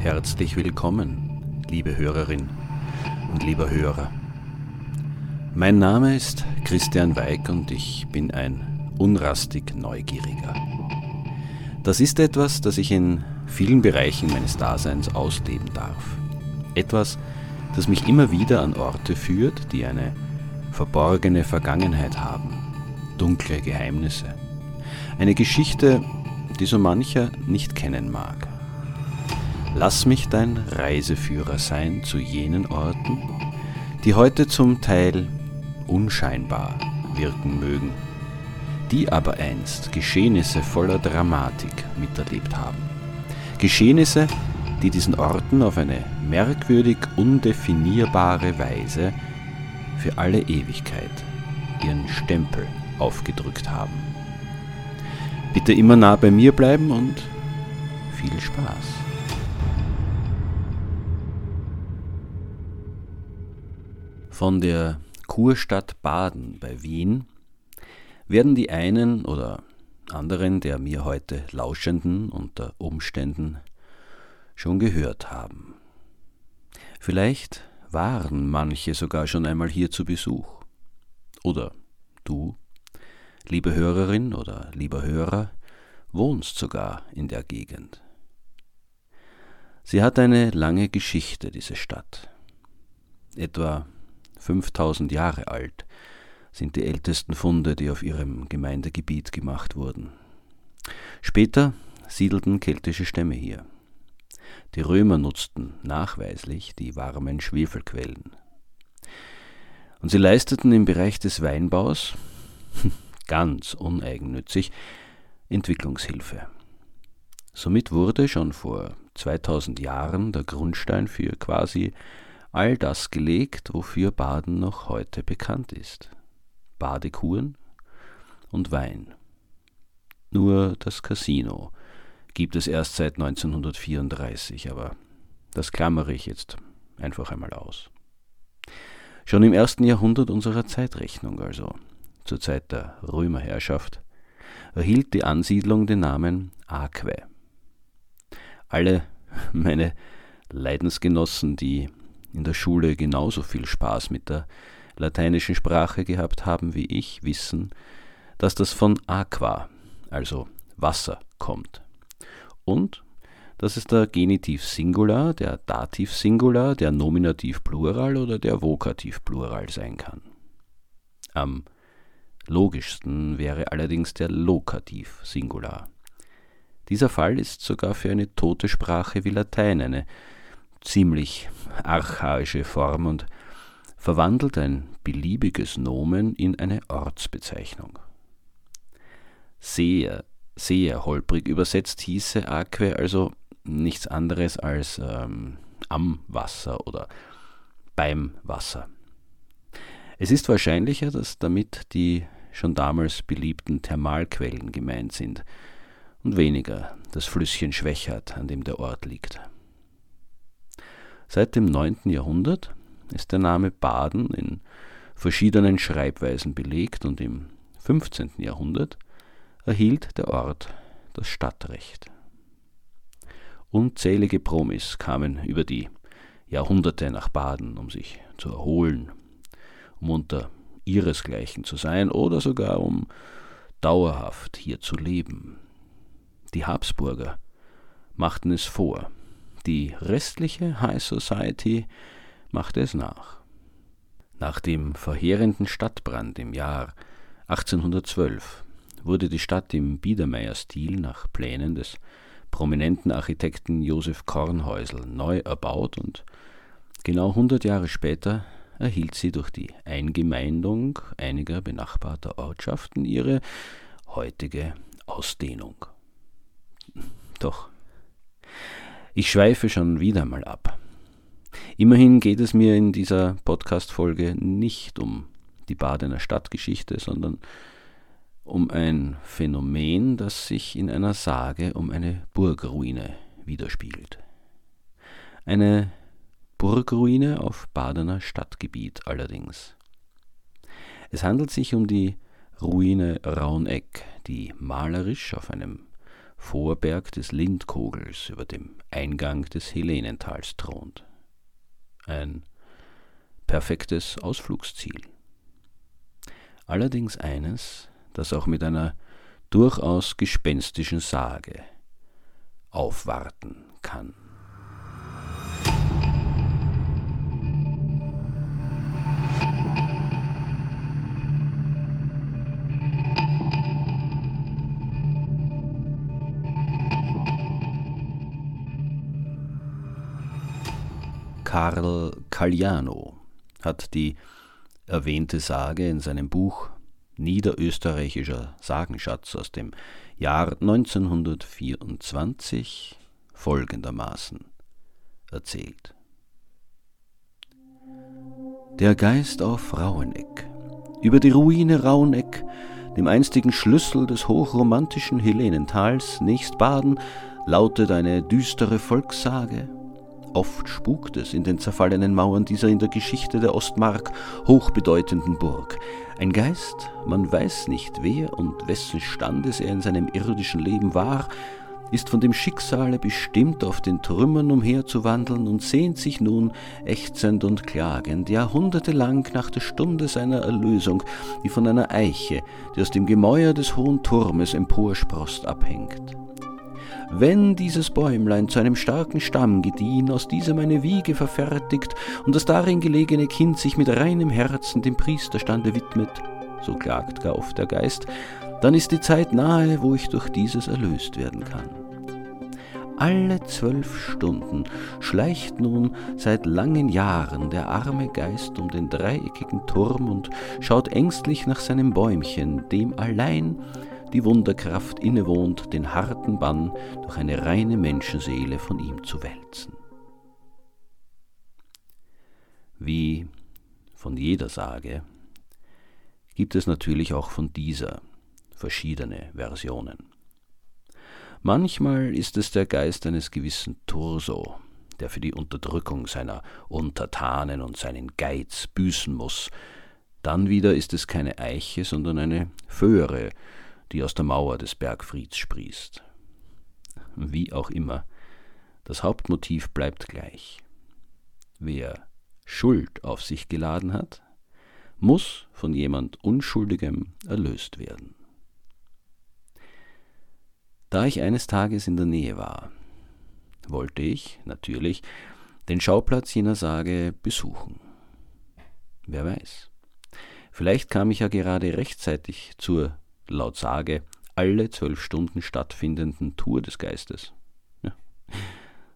Herzlich willkommen, liebe Hörerin und lieber Hörer. Mein Name ist Christian Weig und ich bin ein unrastig Neugieriger. Das ist etwas, das ich in vielen Bereichen meines Daseins ausleben darf. Etwas, das mich immer wieder an Orte führt, die eine verborgene Vergangenheit haben, dunkle Geheimnisse. Eine Geschichte, die so mancher nicht kennen mag. Lass mich dein Reiseführer sein zu jenen Orten, die heute zum Teil unscheinbar wirken mögen, die aber einst Geschehnisse voller Dramatik miterlebt haben. Geschehnisse, die diesen Orten auf eine merkwürdig undefinierbare Weise für alle Ewigkeit ihren Stempel aufgedrückt haben. Bitte immer nah bei mir bleiben und viel Spaß. Von der Kurstadt Baden bei Wien werden die einen oder anderen der mir heute Lauschenden unter Umständen schon gehört haben. Vielleicht waren manche sogar schon einmal hier zu Besuch. Oder du, liebe Hörerin oder lieber Hörer, wohnst sogar in der Gegend. Sie hat eine lange Geschichte, diese Stadt. Etwa 5000 Jahre alt sind die ältesten Funde, die auf ihrem Gemeindegebiet gemacht wurden. Später siedelten keltische Stämme hier. Die Römer nutzten nachweislich die warmen Schwefelquellen. Und sie leisteten im Bereich des Weinbaus, ganz uneigennützig, Entwicklungshilfe. Somit wurde schon vor 2000 Jahren der Grundstein für quasi all das gelegt, wofür Baden noch heute bekannt ist. Badekuren und Wein. Nur das Casino gibt es erst seit 1934, aber das klammere ich jetzt einfach einmal aus. Schon im ersten Jahrhundert unserer Zeitrechnung, also zur Zeit der Römerherrschaft, erhielt die Ansiedlung den Namen Aquae. Alle meine Leidensgenossen, die in der Schule genauso viel Spaß mit der lateinischen Sprache gehabt haben wie ich, wissen, dass das von aqua, also Wasser, kommt. Und dass es der Genitiv Singular, der Dativ Singular, der Nominativ Plural oder der Vokativ Plural sein kann. Am logischsten wäre allerdings der Lokativ Singular. Dieser Fall ist sogar für eine tote Sprache wie Latein eine ziemlich archaische Form und verwandelt ein beliebiges Nomen in eine Ortsbezeichnung. Sehr, sehr holprig übersetzt hieße Aquae also nichts anderes als ähm, am Wasser oder beim Wasser. Es ist wahrscheinlicher, dass damit die schon damals beliebten Thermalquellen gemeint sind und weniger das Flüsschen Schwächert, an dem der Ort liegt. Seit dem 9. Jahrhundert ist der Name Baden in verschiedenen Schreibweisen belegt und im 15. Jahrhundert erhielt der Ort das Stadtrecht. Unzählige Promis kamen über die Jahrhunderte nach Baden, um sich zu erholen, um unter ihresgleichen zu sein oder sogar um dauerhaft hier zu leben. Die Habsburger machten es vor, die restliche High Society machte es nach. Nach dem verheerenden Stadtbrand im Jahr 1812 wurde die Stadt im Biedermeier-Stil nach Plänen des prominenten Architekten Josef Kornhäusl neu erbaut und genau 100 Jahre später erhielt sie durch die Eingemeindung einiger benachbarter Ortschaften ihre heutige Ausdehnung. Doch ich schweife schon wieder mal ab. Immerhin geht es mir in dieser Podcast-Folge nicht um die Badener Stadtgeschichte, sondern um ein Phänomen, das sich in einer Sage um eine Burgruine widerspiegelt. Eine Burgruine auf Badener Stadtgebiet allerdings. Es handelt sich um die Ruine Rauneck, die malerisch auf einem Vorberg des Lindkogels über dem Eingang des Helenentals thront. Ein perfektes Ausflugsziel. Allerdings eines, das auch mit einer durchaus gespenstischen Sage aufwarten kann. Karl Cagliano hat die erwähnte Sage in seinem Buch Niederösterreichischer Sagenschatz aus dem Jahr 1924 folgendermaßen erzählt. Der Geist auf Raueneck, über die Ruine Raueneck, dem einstigen Schlüssel des hochromantischen Helenentals nächst Baden, lautet eine düstere Volkssage, Oft spukt es in den zerfallenen Mauern dieser in der Geschichte der Ostmark hochbedeutenden Burg. Ein Geist, man weiß nicht wer und wessen Standes er in seinem irdischen Leben war, ist von dem Schicksale bestimmt, auf den Trümmern umherzuwandeln und sehnt sich nun, ächzend und klagend, jahrhundertelang nach der Stunde seiner Erlösung, die von einer Eiche, die aus dem Gemäuer des hohen Turmes emporsproßt, abhängt. Wenn dieses Bäumlein zu einem starken Stamm gediehen, aus diesem eine Wiege verfertigt und das darin gelegene Kind sich mit reinem Herzen dem Priesterstande widmet, so klagt gar oft der Geist, dann ist die Zeit nahe, wo ich durch dieses erlöst werden kann. Alle zwölf Stunden schleicht nun seit langen Jahren der arme Geist um den dreieckigen Turm und schaut ängstlich nach seinem Bäumchen, dem allein die Wunderkraft innewohnt, den harten Bann durch eine reine Menschenseele von ihm zu wälzen. Wie von jeder Sage gibt es natürlich auch von dieser verschiedene Versionen. Manchmal ist es der Geist eines gewissen Turso, der für die Unterdrückung seiner Untertanen und seinen Geiz büßen muss. Dann wieder ist es keine Eiche, sondern eine Föhre, die aus der Mauer des Bergfrieds sprießt. Wie auch immer, das Hauptmotiv bleibt gleich. Wer Schuld auf sich geladen hat, muss von jemand Unschuldigem erlöst werden. Da ich eines Tages in der Nähe war, wollte ich, natürlich, den Schauplatz jener Sage besuchen. Wer weiß. Vielleicht kam ich ja gerade rechtzeitig zur laut Sage alle zwölf Stunden stattfindenden Tour des Geistes. Ja.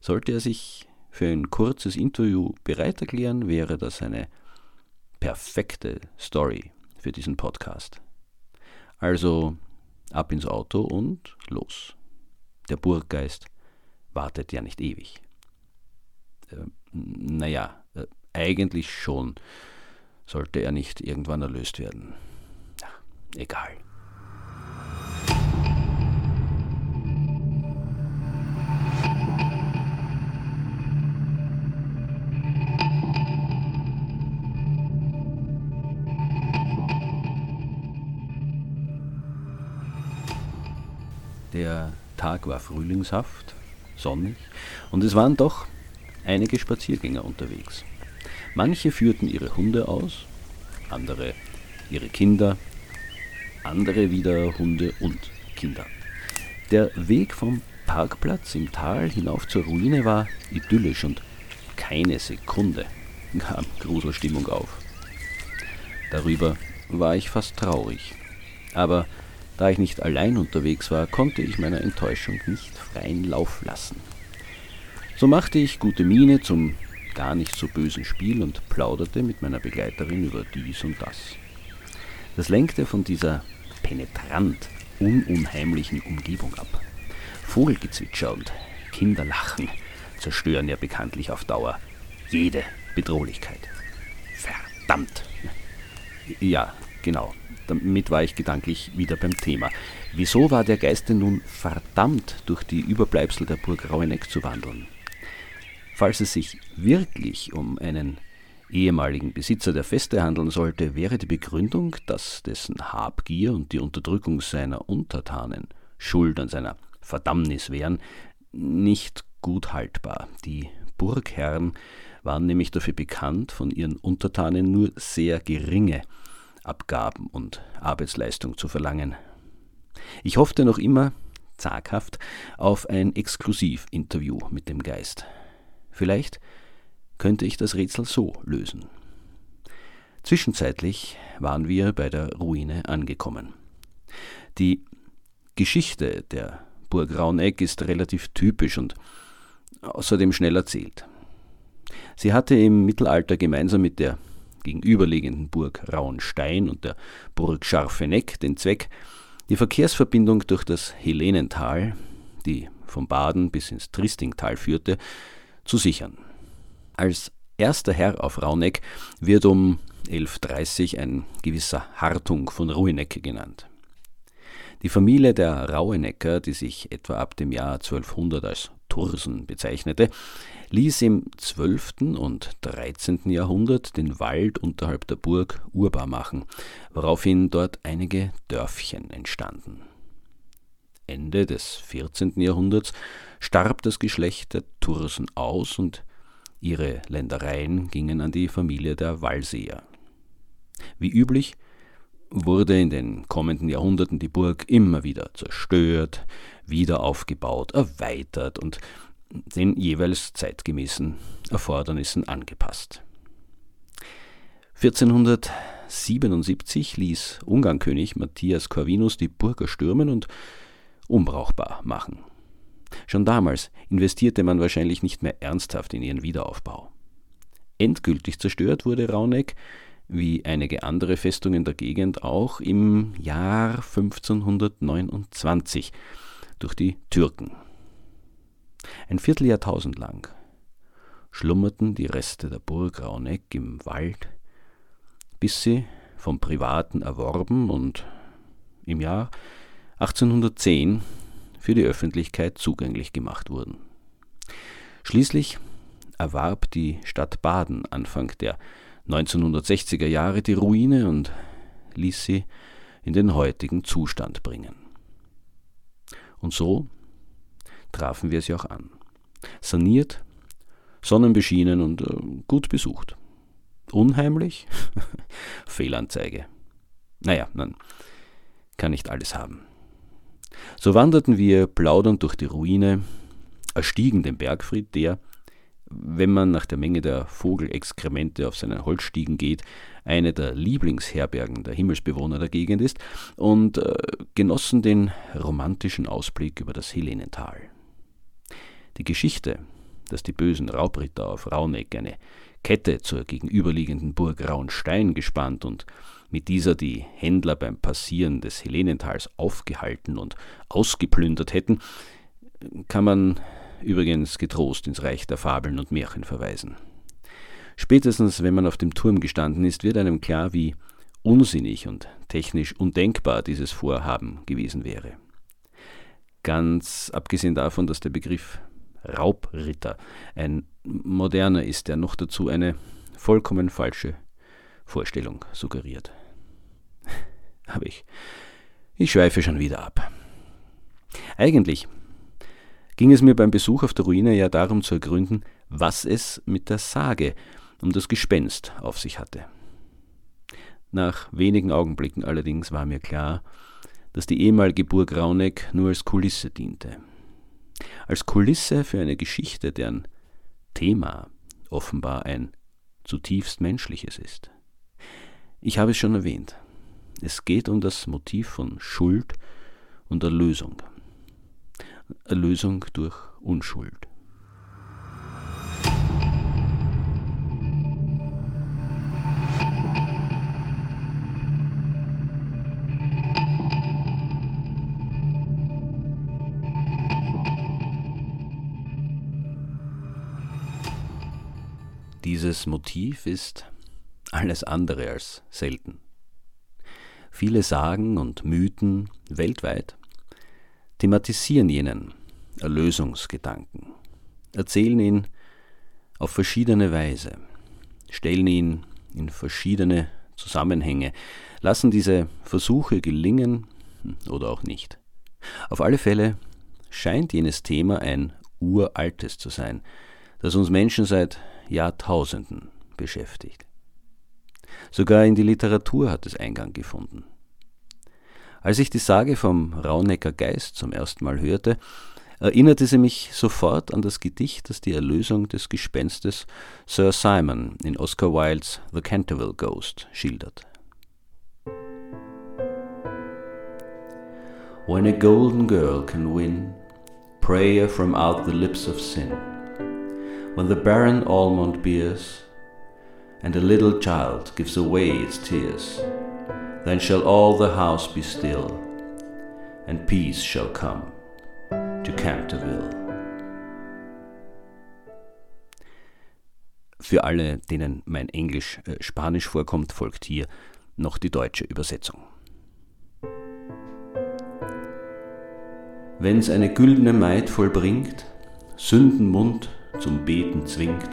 Sollte er sich für ein kurzes Interview bereit erklären, wäre das eine perfekte Story für diesen Podcast. Also ab ins Auto und los. Der Burggeist wartet ja nicht ewig. Äh, naja, äh, eigentlich schon sollte er nicht irgendwann erlöst werden. Ja, egal. Der Tag war frühlingshaft, sonnig, und es waren doch einige Spaziergänger unterwegs. Manche führten ihre Hunde aus, andere ihre Kinder, andere wieder Hunde und Kinder. Der Weg vom Parkplatz im Tal hinauf zur Ruine war idyllisch und keine Sekunde kam Gruselstimmung auf. Darüber war ich fast traurig. Aber da ich nicht allein unterwegs war, konnte ich meiner Enttäuschung nicht freien Lauf lassen. So machte ich gute Miene zum gar nicht so bösen Spiel und plauderte mit meiner Begleiterin über dies und das. Das lenkte von dieser penetrant ununheimlichen Umgebung ab. Vogelgezwitscher und Kinderlachen zerstören ja bekanntlich auf Dauer jede Bedrohlichkeit. Verdammt! Ja, genau, damit war ich gedanklich wieder beim Thema. Wieso war der Geist denn nun verdammt, durch die Überbleibsel der Burg Raueneck zu wandeln? Falls es sich wirklich um einen ehemaligen Besitzer der Feste handeln sollte, wäre die Begründung, dass dessen Habgier und die Unterdrückung seiner Untertanen Schuld an seiner Verdammnis wären, nicht gut haltbar. Die Burgherren waren nämlich dafür bekannt, von ihren Untertanen nur sehr geringe Abgaben und Arbeitsleistung zu verlangen. Ich hoffte noch immer, zaghaft, auf ein Exklusivinterview mit dem Geist. Vielleicht könnte ich das Rätsel so lösen. Zwischenzeitlich waren wir bei der Ruine angekommen. Die Geschichte der Burg Rauneck ist relativ typisch und außerdem schnell erzählt. Sie hatte im Mittelalter gemeinsam mit der gegenüberliegenden Burg Rauenstein und der Burg Scharfeneck den Zweck, die Verkehrsverbindung durch das Helenental, die vom Baden bis ins Tristingtal führte, zu sichern. Als erster Herr auf Rauneck wird um 1130 ein gewisser Hartung von Ruineck genannt. Die Familie der Rauenecker, die sich etwa ab dem Jahr 1200 als Tursen bezeichnete, ließ im 12. und 13. Jahrhundert den Wald unterhalb der Burg urbar machen, woraufhin dort einige Dörfchen entstanden. Ende des 14. Jahrhunderts starb das Geschlecht der Tursen aus und ihre Ländereien gingen an die Familie der Wallseer. Wie üblich wurde in den kommenden Jahrhunderten die Burg immer wieder zerstört, wieder aufgebaut, erweitert und den jeweils zeitgemäßen Erfordernissen angepasst. 1477 ließ Ungarnkönig Matthias Corvinus die Burg erstürmen und unbrauchbar machen. Schon damals investierte man wahrscheinlich nicht mehr ernsthaft in ihren Wiederaufbau. Endgültig zerstört wurde Rauneck, wie einige andere Festungen der Gegend, auch im Jahr 1529 durch die Türken. Ein Vierteljahrtausend lang schlummerten die Reste der Burg Rauneck im Wald, bis sie vom Privaten erworben und im Jahr 1810 für die Öffentlichkeit zugänglich gemacht wurden. Schließlich erwarb die Stadt Baden Anfang der 1960er Jahre die Ruine und ließ sie in den heutigen Zustand bringen. Und so trafen wir sie auch an. Saniert, sonnenbeschienen und äh, gut besucht. Unheimlich? Fehlanzeige. Naja, man kann nicht alles haben. So wanderten wir plaudernd durch die Ruine, erstiegen den Bergfried, der, wenn man nach der Menge der Vogelexkremente auf seinen Holzstiegen geht, eine der Lieblingsherbergen der Himmelsbewohner der Gegend ist, und äh, genossen den romantischen Ausblick über das Helenental. Die Geschichte, dass die bösen Raubritter auf Rauneck eine Kette zur gegenüberliegenden Burg Rauenstein gespannt und mit dieser die Händler beim Passieren des Helenentals aufgehalten und ausgeplündert hätten, kann man übrigens getrost ins Reich der Fabeln und Märchen verweisen. Spätestens, wenn man auf dem Turm gestanden ist, wird einem klar, wie unsinnig und technisch undenkbar dieses Vorhaben gewesen wäre. Ganz abgesehen davon, dass der Begriff Raubritter ein moderner ist, der noch dazu eine vollkommen falsche Vorstellung suggeriert. Aber ich, ich schweife schon wieder ab. Eigentlich ging es mir beim Besuch auf der Ruine ja darum zu ergründen, was es mit der Sage um das Gespenst auf sich hatte. Nach wenigen Augenblicken allerdings war mir klar, dass die ehemalige Burg Rauneck nur als Kulisse diente. Als Kulisse für eine Geschichte, deren Thema offenbar ein zutiefst menschliches ist. Ich habe es schon erwähnt. Es geht um das Motiv von Schuld und Erlösung. Erlösung durch Unschuld. Dieses Motiv ist alles andere als selten. Viele Sagen und Mythen weltweit thematisieren jenen Erlösungsgedanken, erzählen ihn auf verschiedene Weise, stellen ihn in verschiedene Zusammenhänge, lassen diese Versuche gelingen oder auch nicht. Auf alle Fälle scheint jenes Thema ein uraltes zu sein, das uns Menschen seit Jahrtausenden beschäftigt. Sogar in die Literatur hat es Eingang gefunden. Als ich die Sage vom Raunecker Geist zum ersten Mal hörte, erinnerte sie mich sofort an das Gedicht, das die Erlösung des Gespenstes Sir Simon in Oscar Wildes The Canterville Ghost schildert. When a golden girl can win prayer from out the lips of sin, when the barren almond bears, and a little child gives away its tears, then shall all the house be still, and peace shall come to Canterville. Für alle, denen mein Englisch äh, Spanisch vorkommt, folgt hier noch die deutsche Übersetzung. Wenn's eine güldene Maid vollbringt, Sündenmund zum Beten zwingt,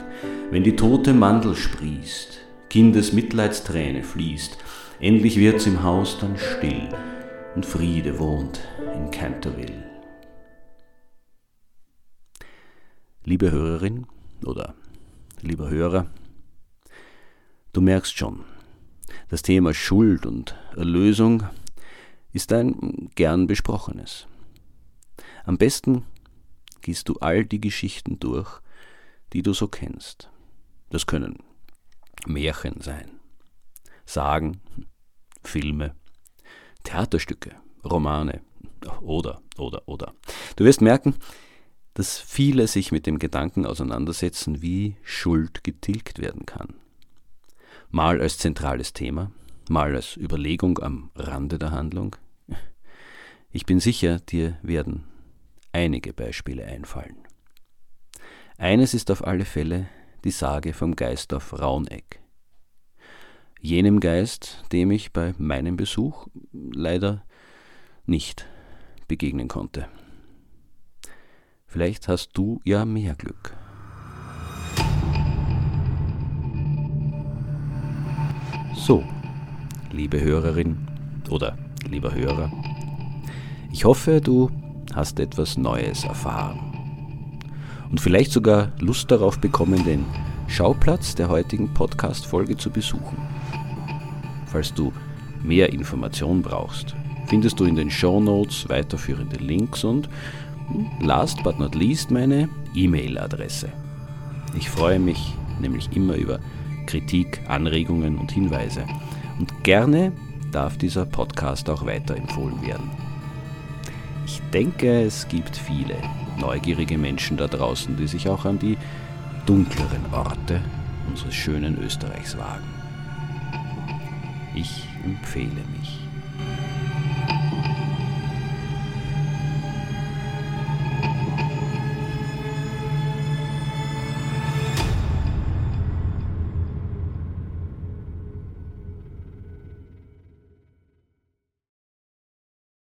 wenn die tote Mandel sprießt, Kindes Mitleidsträne fließt, endlich wird's im Haus dann still und Friede wohnt in Canterville. Liebe Hörerin oder lieber Hörer, du merkst schon, das Thema Schuld und Erlösung ist ein gern besprochenes. Am besten gehst du all die Geschichten durch, die du so kennst. Das können Märchen sein, Sagen, Filme, Theaterstücke, Romane oder, oder, oder. Du wirst merken, dass viele sich mit dem Gedanken auseinandersetzen, wie Schuld getilgt werden kann. Mal als zentrales Thema, mal als Überlegung am Rande der Handlung. Ich bin sicher, dir werden einige Beispiele einfallen. Eines ist auf alle Fälle die Sage vom Geist auf Rauneck. Jenem Geist, dem ich bei meinem Besuch leider nicht begegnen konnte. Vielleicht hast du ja mehr Glück. So, liebe Hörerin oder lieber Hörer, ich hoffe, du hast etwas Neues erfahren und vielleicht sogar Lust darauf bekommen, den Schauplatz der heutigen Podcast-Folge zu besuchen. Falls du mehr Informationen brauchst, findest du in den Show Notes weiterführende Links und last but not least meine E-Mail-Adresse. Ich freue mich nämlich immer über Kritik, Anregungen und Hinweise. Und gerne darf dieser Podcast auch weiterempfohlen werden. Ich denke, es gibt viele neugierige Menschen da draußen, die sich auch an die dunkleren Orte unseres schönen Österreichs wagen. Ich empfehle mich.